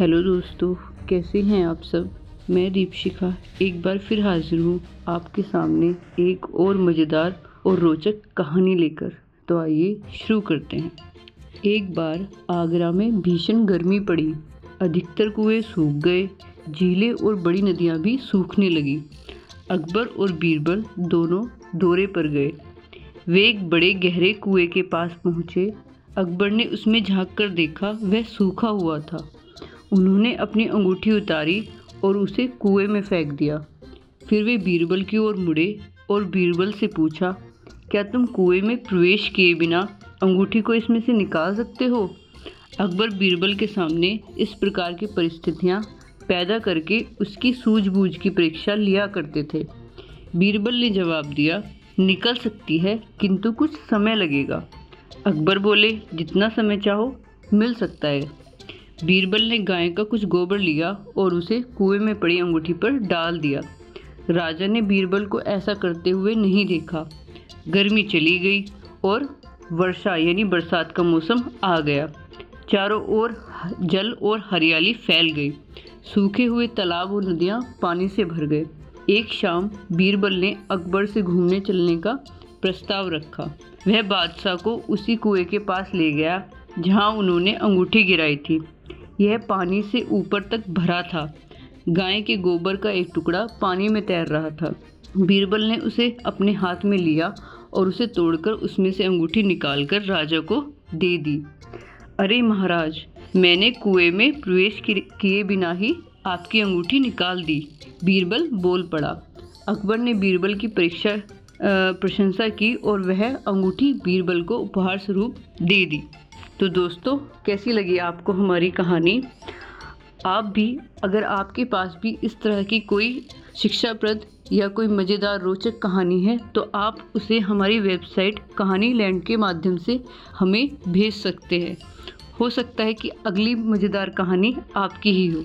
Hello दोस्तों, कैसे हैं आप सब? मैं दीपशिखा, एक बार फिर हाजिर हूँ आपके सामने एक और मज़ेदार और रोचक कहानी लेकर। तो आइए शुरू करते हैं। एक बार आगरा में भीषण गर्मी पड़ी, अधिकतर कुएँ सूख गए, झीलें और बड़ी नदियाँ भी सूखने लगी। अकबर और बीरबल दोनों दौरे पर गए। वे एक बड़े गहरे कुएँ के पास पहुँचे। अकबर ने उसमें झाँक कर देखा, वह सूखा हुआ था। उन्होंने अपनी अंगूठी उतारी और उसे कुएँ में फेंक दिया। फिर वे बीरबल की ओर मुड़े और बीरबल से पूछा, क्या तुम कुएँ में प्रवेश किए बिना अंगूठी को इसमें से निकाल सकते हो? अकबर बीरबल के सामने इस प्रकार की परिस्थितियाँ पैदा करके उसकी सूझबूझ की परीक्षा लिया करते थे। बीरबल ने जवाब दिया, निकल सकती है, किंतु कुछ समय लगेगा। अकबर बोले, जितना समय चाहो, मिल सकता है। बीरबल ने गाय का कुछ गोबर लिया और उसे कुएँ में पड़ी अंगूठी पर डाल दिया। राजा ने बीरबल को ऐसा करते हुए नहीं देखा। गर्मी चली गई और वर्षा यानी बरसात का मौसम आ गया। चारों ओर जल और हरियाली फैल गई। सूखे हुए तालाब और नदियाँ पानी से भर गए। एक शाम बीरबल ने अकबर से घूमने चलने का प्रस्ताव रखा। वह बादशाह को उसी कुएँ के पास ले गया, जहाँ उन्होंने अंगूठी गिराई थी। यह पानी से ऊपर तक भरा था। गाय के गोबर का एक टुकड़ा पानी में तैर रहा था। बीरबल ने उसे अपने हाथ में लिया और उसे तोड़कर उसमें से अंगूठी निकालकर राजा को दे दी। अरे महाराज, मैंने कुएँ में प्रवेश किए बिना ही आपकी अंगूठी निकाल दी। बीरबल बोल पड़ा। अकबर ने बीरबल की परीक्षा प्रशंसा की और वह अंगूठी बीरबल को उपहार स्वरूप दे दी। तो दोस्तों, कैसी लगी आपको हमारी कहानी? आप भी, अगर आपके पास भी इस तरह की कोई शिक्षाप्रद या कोई मज़ेदार रोचक कहानी है तो आप उसे हमारी वेबसाइट कहानी लैंड के माध्यम से हमें भेज सकते हैं। हो सकता है कि अगली मज़ेदार कहानी आपकी ही हो।